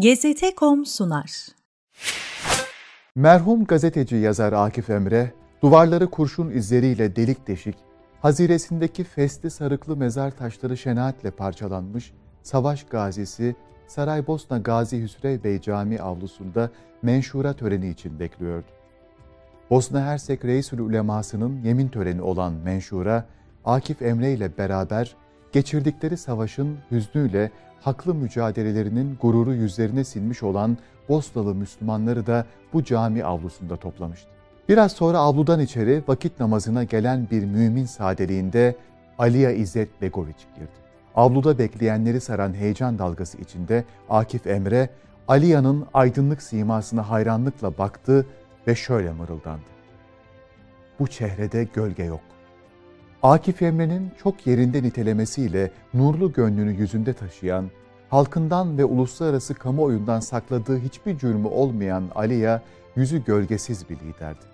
GZT.com sunar. Merhum gazeteci yazar Akif Emre, duvarları kurşun izleriyle delik deşik, haziresindeki fesli sarıklı mezar taşları şenaatle parçalanmış, savaş gazisi Saraybosna Gazi Hüsrev Bey Camii avlusunda menşura töreni için bekliyordu. Bosna Hersek Reisül Uleması'nın yemin töreni olan menşura, Akif Emre ile beraber geçirdikleri savaşın hüznüyle haklı mücadelelerinin gururu yüzlerine silmiş olan Bosnalı Müslümanları da bu cami avlusunda toplamıştı. Biraz sonra avludan içeri vakit namazına gelen bir mümin sadeliğinde Aliya İzzet Begoviç girdi. Avluda bekleyenleri saran heyecan dalgası içinde Akif Emre, Aliya'nın aydınlık simasına hayranlıkla baktı ve şöyle mırıldandı. Bu çehrede gölge yok. Akif Emre'nin çok yerinde nitelemesiyle nurlu gönlünü yüzünde taşıyan, halkından ve uluslararası kamuoyundan sakladığı hiçbir cürmü olmayan Aliya yüzü gölgesiz bir liderdi.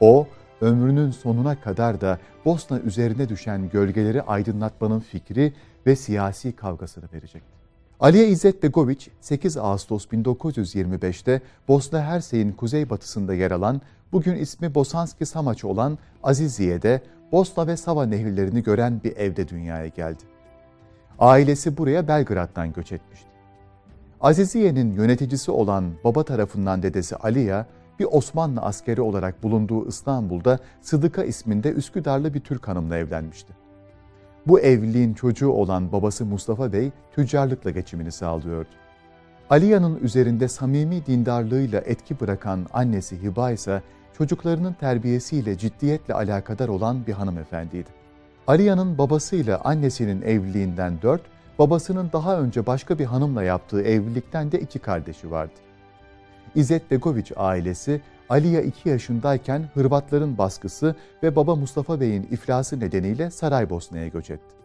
O, ömrünün sonuna kadar da Bosna üzerine düşen gölgeleri aydınlatmanın fikri ve siyasi kavgasını verecekti. Aliye İzzet Begoviç 8 Ağustos 1925'te Bosna Hersey'in kuzeybatısında yer alan, bugün ismi Bosanski Samaç olan Aziziye'de Bosna ve Sava nehirlerini gören bir evde dünyaya geldi. Ailesi buraya Belgrad'dan göç etmişti. Aziziye'nin yöneticisi olan baba tarafından dedesi Aliya, bir Osmanlı askeri olarak bulunduğu İstanbul'da Sıdıka isminde Üsküdarlı bir Türk hanımla evlenmişti. Bu evliliğin çocuğu olan babası Mustafa Bey tüccarlıkla geçimini sağlıyordu. Aliya'nın üzerinde samimi dindarlığıyla etki bırakan annesi Hiba ise çocuklarının terbiyesiyle ciddiyetle alakadar olan bir hanımefendiydi. Aliya'nın babasıyla annesinin evliliğinden dört, babasının daha önce başka bir hanımla yaptığı evlilikten de iki kardeşi vardı. İzzet Begoviç ailesi Aliya 2 yaşındayken Hırvatların baskısı ve baba Mustafa Bey'in iflası nedeniyle Saraybosna'ya göç etti.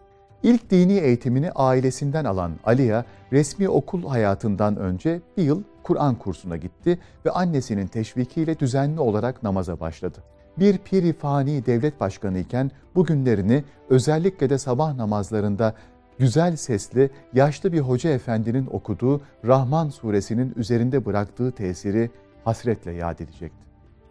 İlk dini eğitimini ailesinden alan Aliya, resmi okul hayatından önce bir yıl Kur'an kursuna gitti ve annesinin teşvikiyle düzenli olarak namaza başladı. Bir piri fani devlet başkanı iken bugünlerini özellikle de sabah namazlarında güzel sesli, yaşlı bir hoca efendinin okuduğu Rahman suresinin üzerinde bıraktığı tesiri hasretle yad edecekti.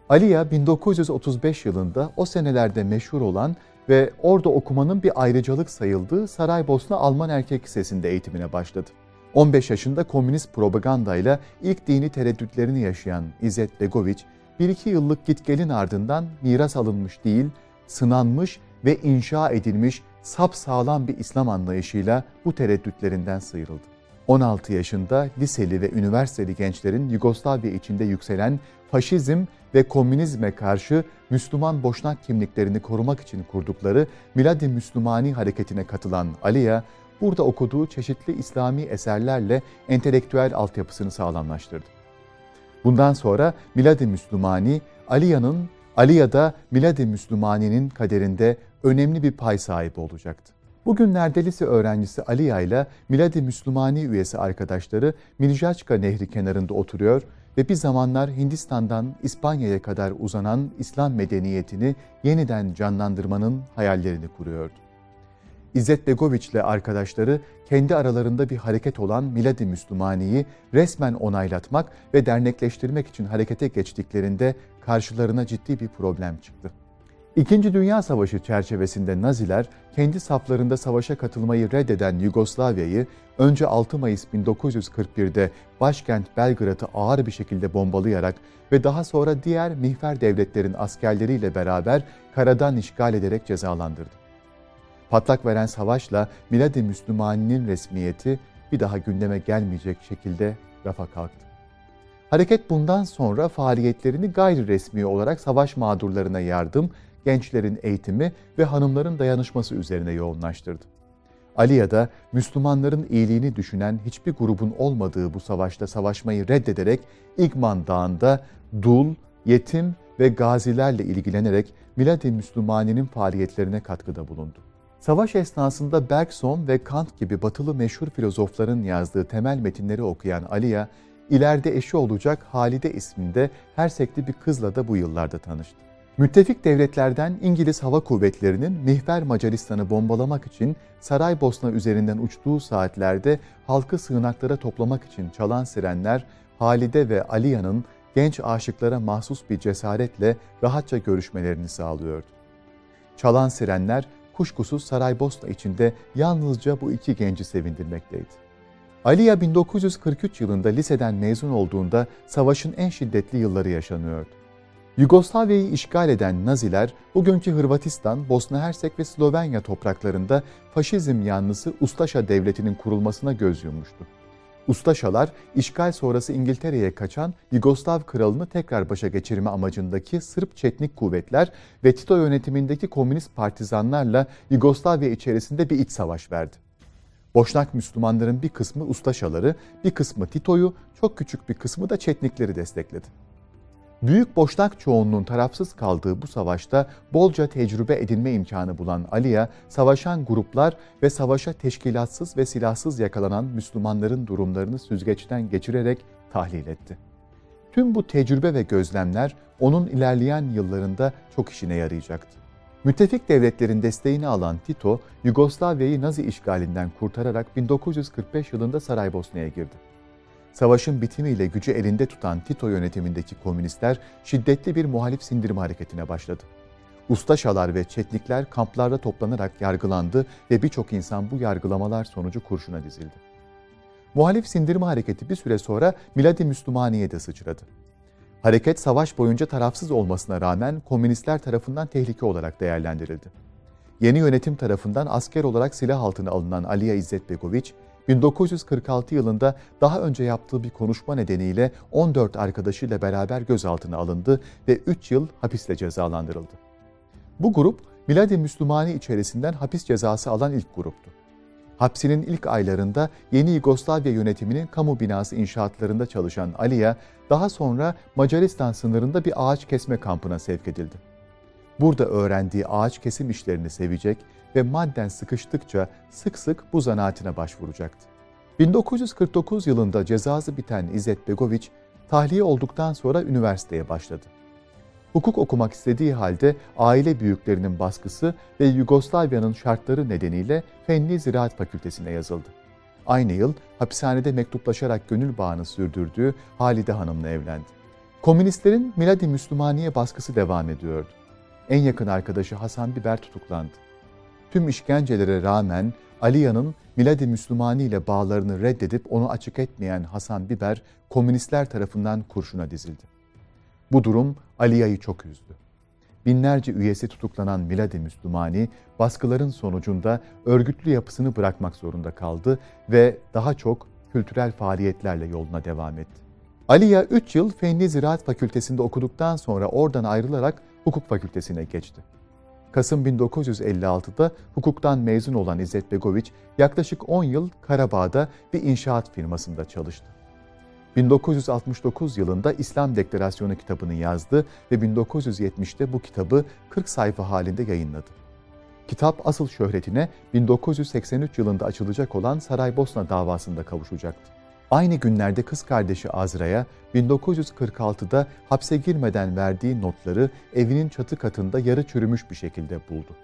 Aliya 1935 yılında o senelerde meşhur olan ve orada okumanın bir ayrıcalık sayıldığı Saraybosna Alman Erkek Lisesi'nde eğitimine başladı. 15 yaşında komünist propagandayla ilk dini tereddütlerini yaşayan İzzet Begoviç, bir iki yıllık gitgelin ardından miras alınmış değil, sınanmış ve inşa edilmiş sapsağlam bir İslam anlayışıyla bu tereddütlerinden sıyrıldı. 16 yaşında liseli ve üniversiteli gençlerin Yugoslavya içinde yükselen faşizm ve komünizme karşı Müslüman boşnak kimliklerini korumak için kurdukları Miladi Müslümani hareketine katılan Aliya, burada okuduğu çeşitli İslami eserlerle entelektüel altyapısını sağlamlaştırdı. Bundan sonra Miladi Müslümani, Aliya'nın Aliya'da Miladi Müslümani'nin kaderinde önemli bir pay sahibi olacaktı. Bugünlerde lise öğrencisi Aliya ile Miladi Müslümani üyesi arkadaşları Miljaçka Nehri kenarında oturuyor ve bir zamanlar Hindistan'dan İspanya'ya kadar uzanan İslam medeniyetini yeniden canlandırmanın hayallerini kuruyordu. İzzet Begoviç ile arkadaşları kendi aralarında bir hareket olan Miladi Müslümani'yi resmen onaylatmak ve dernekleştirmek için harekete geçtiklerinde karşılarına ciddi bir problem çıktı. İkinci Dünya Savaşı çerçevesinde Naziler kendi saflarında savaşa katılmayı reddeden Yugoslavya'yı önce 6 Mayıs 1941'de başkent Belgrad'ı ağır bir şekilde bombalayarak ve daha sonra diğer mihver devletlerin askerleriyle beraber karadan işgal ederek cezalandırdı. Patlak veren savaşla Miladi Müslümani'nin resmiyeti bir daha gündeme gelmeyecek şekilde rafa kalktı. Hareket bundan sonra faaliyetlerini gayri resmi olarak savaş mağdurlarına yardım gençlerin eğitimi ve hanımların dayanışması üzerine yoğunlaştırdı. Aliya'da Müslümanların iyiliğini düşünen hiçbir grubun olmadığı bu savaşta savaşmayı reddederek İgman Dağı'nda dul, yetim ve gazilerle ilgilenerek Milad-i Müslümani'nin faaliyetlerine katkıda bulundu. Savaş esnasında Bergson ve Kant gibi batılı meşhur filozofların yazdığı temel metinleri okuyan Aliya, ileride eşi olacak Halide isminde Hersekli bir kızla da bu yıllarda tanıştı. Müttefik devletlerden İngiliz Hava Kuvvetleri'nin Mihver Macaristan'ı bombalamak için Saraybosna üzerinden uçtuğu saatlerde halkı sığınaklara toplamak için çalan sirenler Halide ve Aliya'nın genç aşıklara mahsus bir cesaretle rahatça görüşmelerini sağlıyordu. Çalan sirenler kuşkusuz Saraybosna içinde yalnızca bu iki genci sevindirmekteydi. Aliya 1943 yılında liseden mezun olduğunda savaşın en şiddetli yılları yaşanıyordu. Yugoslavya'yı işgal eden Naziler, bugünkü Hırvatistan, Bosna Hersek ve Slovenya topraklarında faşizm yanlısı Ustaşa Devleti'nin kurulmasına göz yummuştu. Ustaşalar, işgal sonrası İngiltere'ye kaçan Yugoslav kralını tekrar başa geçirme amacındaki Sırp Çetnik kuvvetler ve Tito yönetimindeki komünist partizanlarla Yugoslavya içerisinde bir iç savaş verdi. Boşnak Müslümanların bir kısmı Ustaşaları, bir kısmı Tito'yu, çok küçük bir kısmı da Çetnikleri destekledi. Büyük Boşnak çoğunluğun tarafsız kaldığı bu savaşta bolca tecrübe edinme imkanı bulan Aliya, savaşan gruplar ve savaşa teşkilatsız ve silahsız yakalanan Müslümanların durumlarını süzgeçten geçirerek tahlil etti. Tüm bu tecrübe ve gözlemler onun ilerleyen yıllarında çok işine yarayacaktı. Müttefik devletlerin desteğini alan Tito, Yugoslavya'yı Nazi işgalinden kurtararak 1945 yılında Saraybosna'ya girdi. Savaşın bitimiyle gücü elinde tutan Tito yönetimindeki komünistler şiddetli bir muhalif sindirme hareketine başladı. Ustaşalar ve Çetnikler kamplarda toplanarak yargılandı ve birçok insan bu yargılamalar sonucu kurşuna dizildi. Muhalif sindirme hareketi bir süre sonra Miladi Müslümaniye de sıçradı. Hareket savaş boyunca tarafsız olmasına rağmen komünistler tarafından tehlike olarak değerlendirildi. Yeni yönetim tarafından asker olarak silah altına alınan Aliya İzzet Begoviç, 1946 yılında daha önce yaptığı bir konuşma nedeniyle 14 arkadaşıyla beraber gözaltına alındı ve 3 yıl hapisle cezalandırıldı. Bu grup Miladi Müslümani içerisinden hapis cezası alan ilk gruptu. Hapsinin ilk aylarında yeni Yugoslavya yönetiminin kamu binası inşaatlarında çalışan Aliya, daha sonra Macaristan sınırında bir ağaç kesme kampına sevk edildi. Burada öğrendiği ağaç kesim işlerini sevecek ve madden sıkıştıkça sık sık bu zanaatine başvuracaktı. 1949 yılında cezası biten İzzet Begoviç, tahliye olduktan sonra üniversiteye başladı. Hukuk okumak istediği halde aile büyüklerinin baskısı ve Yugoslavya'nın şartları nedeniyle Fenli Ziraat Fakültesine yazıldı. Aynı yıl hapishanede mektuplaşarak gönül bağını sürdürdüğü Halide Hanım'la evlendi. Komünistlerin Miladi Müslümaniye baskısı devam ediyordu. En yakın arkadaşı Hasan Biber tutuklandı. Tüm işkencelere rağmen Aliya'nın Miladi Müslümani ile bağlarını reddedip onu açık etmeyen Hasan Biber komünistler tarafından kurşuna dizildi. Bu durum Aliya'yı çok üzdü. Binlerce üyesi tutuklanan Miladi Müslümani baskıların sonucunda örgütlü yapısını bırakmak zorunda kaldı ve daha çok kültürel faaliyetlerle yoluna devam etti. Aliya 3 yıl Fenli Ziraat Fakültesinde okuduktan sonra oradan ayrılarak hukuk fakültesine geçti. Kasım 1956'da hukuktan mezun olan İzzet Begoviç yaklaşık 10 yıl Karabağ'da bir inşaat firmasında çalıştı. 1969 yılında İslam Deklarasyonu kitabını yazdı ve 1970'te bu kitabı 40 sayfa halinde yayınladı. Kitap asıl şöhretine 1983 yılında açılacak olan Saraybosna davasında kavuşacaktı. Aynı günlerde kız kardeşi Azra'ya 1946'da hapse girmeden verdiği notları evinin çatı katında yarı çürümüş bir şekilde buldu.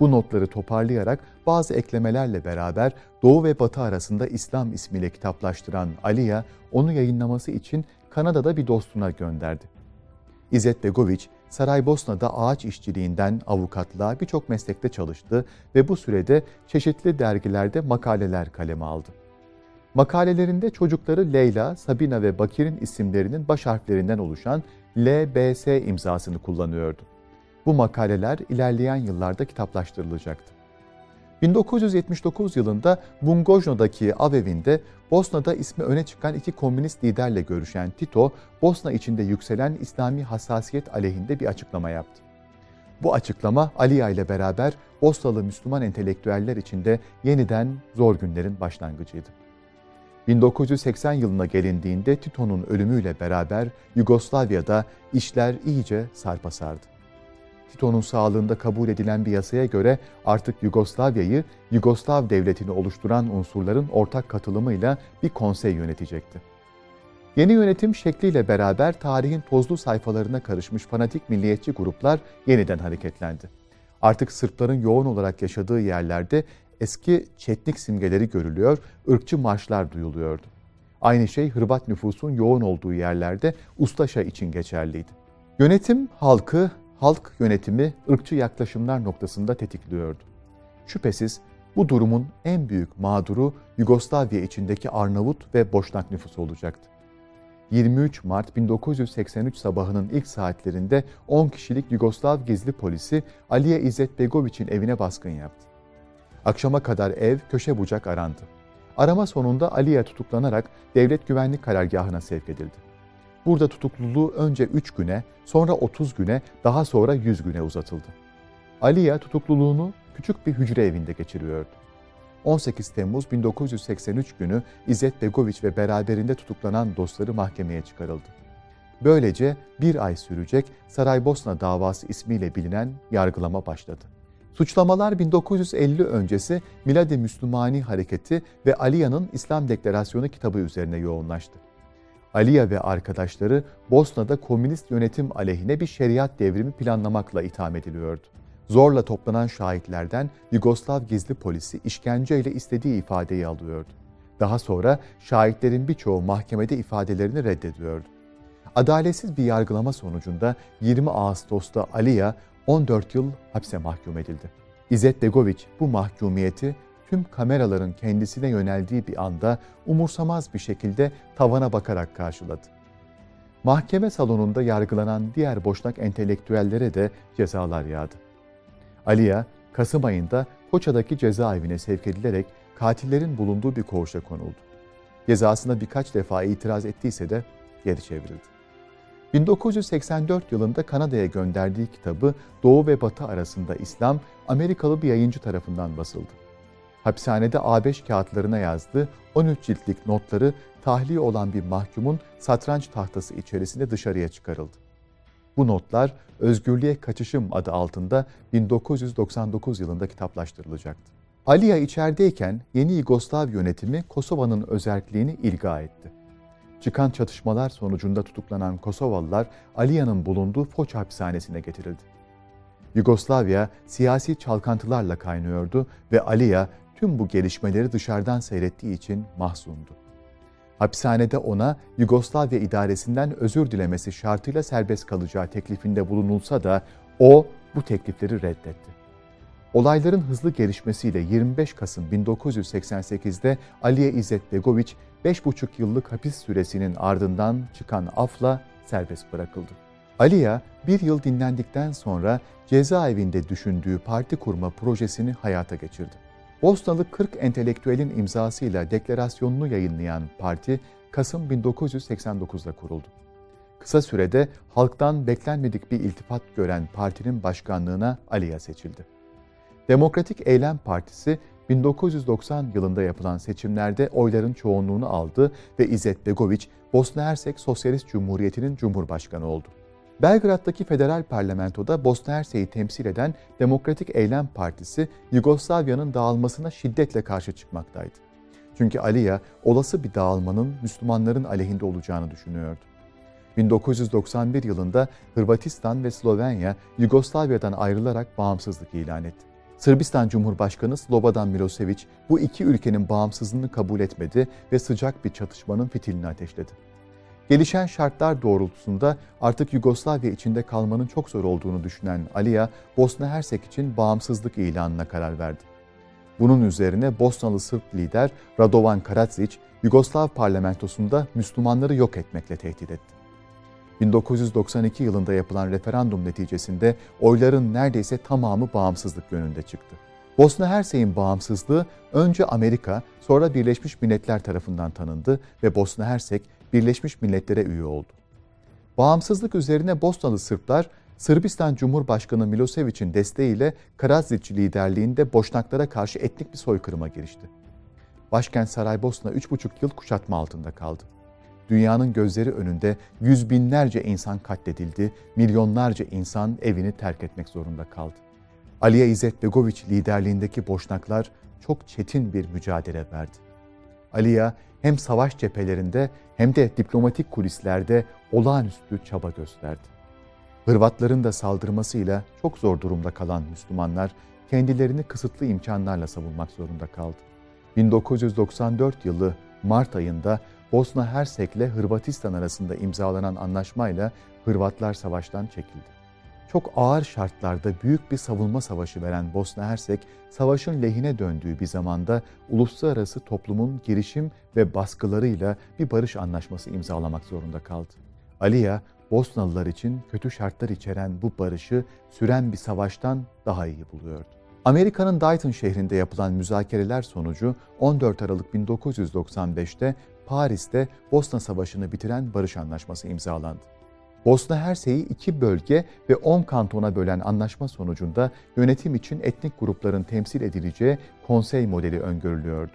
Bu notları toparlayarak bazı eklemelerle beraber Doğu ve Batı arasında İslam ismiyle kitaplaştıran Aliya, onu yayınlaması için Kanada'da bir dostuna gönderdi. İzzet Begoviç, Saraybosna'da ağaç işçiliğinden avukatlığa birçok meslekte çalıştı ve bu sürede çeşitli dergilerde makaleler kaleme aldı. Makalelerinde çocukları Leyla, Sabina ve Bakir'in isimlerinin baş harflerinden oluşan LBS imzasını kullanıyordu. Bu makaleler ilerleyen yıllarda kitaplaştırılacaktı. 1979 yılında Bungojno'daki av evinde Bosna'da ismi öne çıkan iki komünist liderle görüşen Tito, Bosna içinde yükselen İslami hassasiyet aleyhinde bir açıklama yaptı. Bu açıklama Aliya ile beraber Bosnalı Müslüman entelektüeller içinde yeniden zor günlerin başlangıcıydı. 1980 yılına gelindiğinde Tito'nun ölümüyle beraber Yugoslavya'da işler iyice sarpa sardı. Tito'nun sağlığında kabul edilen bir yasaya göre artık Yugoslavya'yı Yugoslav devletini oluşturan unsurların ortak katılımıyla bir konsey yönetecekti. Yeni yönetim şekliyle beraber tarihin tozlu sayfalarına karışmış fanatik milliyetçi gruplar yeniden hareketlendi. Artık Sırpların yoğun olarak yaşadığı yerlerde eski çetnik simgeleri görülüyor, ırkçı marşlar duyuluyordu. Aynı şey Hırvat nüfusun yoğun olduğu yerlerde Ustaşa için geçerliydi. Yönetim halkı, halk yönetimi ırkçı yaklaşımlar noktasında tetikliyordu. Şüphesiz bu durumun en büyük mağduru Yugoslavya içindeki Arnavut ve Boşnak nüfusu olacaktı. 23 Mart 1983 sabahının ilk saatlerinde 10 kişilik Yugoslav gizli polisi Aliye İzzet Begoviç'in evine baskın yaptı. Akşama kadar ev köşe bucak arandı. Arama sonunda Aliye tutuklanarak devlet güvenlik karargahına sevk edildi. Burada tutukluluğu önce 3 güne, sonra 30 güne, daha sonra 100 güne uzatıldı. Aliye tutukluluğunu küçük bir hücre evinde geçiriyordu. 18 Temmuz 1983 günü İzzet Begoviç ve beraberinde tutuklanan dostları mahkemeye çıkarıldı. Böylece bir ay sürecek Saraybosna davası ismiyle bilinen yargılama başladı. Suçlamalar 1950 öncesi Miladi Müslümani Hareketi ve Aliya'nın İslam Deklarasyonu kitabı üzerine yoğunlaştı. Aliya ve arkadaşları Bosna'da komünist yönetim aleyhine bir şeriat devrimi planlamakla itham ediliyordu. Zorla toplanan şahitlerden Yugoslav gizli polisi işkenceyle istediği ifadeyi alıyordu. Daha sonra şahitlerin birçoğu mahkemede ifadelerini reddediyordu. Adaletsiz bir yargılama sonucunda 20 Ağustos'ta Aliya 14 yıl hapse mahkum edildi. İzzet Begoviç bu mahkumiyeti tüm kameraların kendisine yöneldiği bir anda umursamaz bir şekilde tavana bakarak karşıladı. Mahkeme salonunda yargılanan diğer boşnak entelektüellere de cezalar yağdı. Aliya, Kasım ayında Foça'daki cezaevine sevk edilerek katillerin bulunduğu bir koğuşa konuldu. Cezasına birkaç defa itiraz ettiyse de geri çevrildi. 1984 yılında Kanada'ya gönderdiği kitabı Doğu ve Batı arasında İslam, Amerikalı bir yayıncı tarafından basıldı. Hapishanede A5 kağıtlarına yazdığı 13 ciltlik notları tahliye olan bir mahkumun satranç tahtası içerisinde dışarıya çıkarıldı. Bu notlar Özgürlüğe Kaçışım adı altında 1999 yılında kitaplaştırılacaktı. Aliya içerideyken yeni Yugoslav yönetimi Kosova'nın özelliğini ilga etti. Çıkan çatışmalar sonucunda tutuklanan Kosovalılar Aliya'nın bulunduğu Foç hapishanesine getirildi. Yugoslavya siyasi çalkantılarla kaynıyordu ve Aliya tüm bu gelişmeleri dışarıdan seyrettiği için mahzundu. Hapishanede ona Yugoslavya idaresinden özür dilemesi şartıyla serbest kalacağı teklifinde bulunulsa da o bu teklifleri reddetti. Olayların hızlı gelişmesiyle 25 Kasım 1988'de Aliye İzzet Begoviç 5,5 yıllık hapis süresinin ardından çıkan afla serbest bırakıldı. Aliye bir yıl dinlendikten sonra cezaevinde düşündüğü parti kurma projesini hayata geçirdi. Bosnalı 40 entelektüelin imzasıyla deklarasyonunu yayınlayan parti Kasım 1989'da kuruldu. Kısa sürede halktan beklenmedik bir iltifat gören partinin başkanlığına Aliya seçildi. Demokratik Eylem Partisi 1990 yılında yapılan seçimlerde oyların çoğunluğunu aldı ve İzzet Begoviç Bosna Hersek Sosyalist Cumhuriyeti'nin cumhurbaşkanı oldu. Belgrad'daki federal parlamentoda Bosna Hersek'i temsil eden Demokratik Eylem Partisi Yugoslavya'nın dağılmasına şiddetle karşı çıkmaktaydı. Çünkü Aliya olası bir dağılmanın Müslümanların aleyhinde olacağını düşünüyordu. 1991 yılında Hırvatistan ve Slovenya Yugoslavya'dan ayrılarak bağımsızlık ilan etti. Sırbistan Cumhurbaşkanı Slobodan Milosevic bu iki ülkenin bağımsızlığını kabul etmedi ve sıcak bir çatışmanın fitilini ateşledi. Gelişen şartlar doğrultusunda artık Yugoslavya içinde kalmanın çok zor olduğunu düşünen Aliya, Bosna Hersek için bağımsızlık ilanına karar verdi. Bunun üzerine Bosnalı Sırp lider Radovan Karadzic, Yugoslav parlamentosunda Müslümanları yok etmekle tehdit etti. 1992 yılında yapılan referandum neticesinde oyların neredeyse tamamı bağımsızlık yönünde çıktı. Bosna Hersek'in bağımsızlığı önce Amerika, sonra Birleşmiş Milletler tarafından tanındı ve Bosna Hersek Birleşmiş Milletler'e üye oldu. Bağımsızlık üzerine Bosnalı Sırplar, Sırbistan Cumhurbaşkanı Milosevic'in desteğiyle Karadzic liderliğinde Boşnaklara karşı etnik bir soykırıma girişti. Başkent Saraybosna 3,5 yıl kuşatma altında kaldı. Dünyanın gözleri önünde yüz binlerce insan katledildi, milyonlarca insan evini terk etmek zorunda kaldı. Aliye İzzet Begoviç liderliğindeki Boşnaklar çok çetin bir mücadele verdi. Aliya hem savaş cephelerinde hem de diplomatik kulislerde olağanüstü çaba gösterdi. Hırvatların da saldırmasıyla çok zor durumda kalan Müslümanlar kendilerini kısıtlı imkanlarla savunmak zorunda kaldı. 1994 yılı Mart ayında Bosna Hersek ile Hırvatistan arasında imzalanan anlaşmayla Hırvatlar savaştan çekildi. Çok ağır şartlarda büyük bir savunma savaşı veren Bosna Hersek, savaşın lehine döndüğü bir zamanda uluslararası toplumun girişim ve baskılarıyla bir barış anlaşması imzalamak zorunda kaldı. Aliya, Bosnalılar için kötü şartlar içeren bu barışı süren bir savaştan daha iyi buluyordu. Amerika'nın Dayton şehrinde yapılan müzakereler sonucu 14 Aralık 1995'te Paris'te Bosna Savaşı'nı bitiren barış anlaşması imzalandı. Bosna Hersek'i iki bölge ve 10 kantona bölen anlaşma sonucunda yönetim için etnik grupların temsil edileceği konsey modeli öngörülüyordu.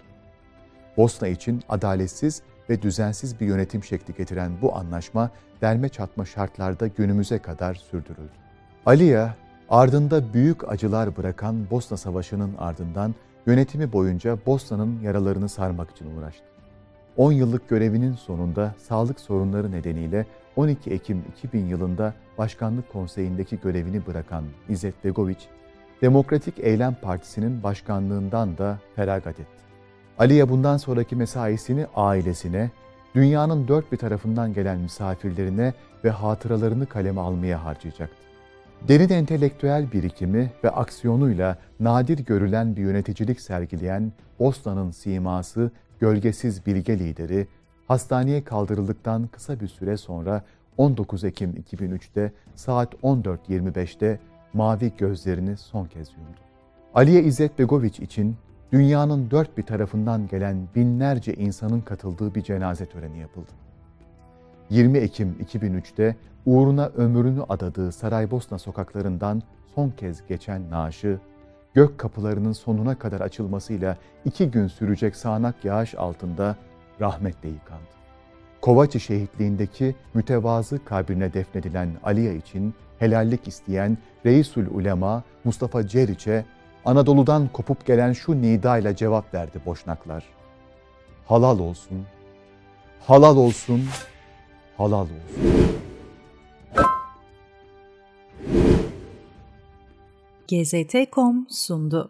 Bosna için adaletsiz ve düzensiz bir yönetim şekli getiren bu anlaşma derme çatma şartlarda günümüze kadar sürdürüldü. Aliya, ardında büyük acılar bırakan Bosna Savaşı'nın ardından yönetimi boyunca Bosna'nın yaralarını sarmak için uğraştı. 10 yıllık görevinin sonunda sağlık sorunları nedeniyle 12 Ekim 2000 yılında Başkanlık Konseyi'ndeki görevini bırakan İzzet Begoviç, Demokratik Eylem Partisi'nin başkanlığından da feragat etti. Aliye bundan sonraki mesaisini ailesine, dünyanın dört bir tarafından gelen misafirlerine ve hatıralarını kaleme almaya harcayacaktı. Derin entelektüel birikimi ve aksiyonuyla nadir görülen bir yöneticilik sergileyen Bosna'nın siması, gölgesiz bilge lideri, hastaneye kaldırıldıktan kısa bir süre sonra 19 Ekim 2003'te saat 14.25'te mavi gözlerini son kez yumdu. Aliye İzzet Begoviç için dünyanın dört bir tarafından gelen binlerce insanın katıldığı bir cenaze töreni yapıldı. 20 Ekim 2003'te uğruna ömrünü adadığı Saraybosna sokaklarından son kez geçen naaşı, gök kapılarının sonuna kadar açılmasıyla iki gün sürecek sağanak yağış altında rahmetle yıkandı. Kovaçı şehitliğindeki mütevazı kabrine defnedilen Aliya için helallik isteyen Reisul Ulema Mustafa Ceriç'e Anadolu'dan kopup gelen şu nidayla cevap verdi boşnaklar. Halal olsun, halal olsun, halal olsun. GZT.com sundu.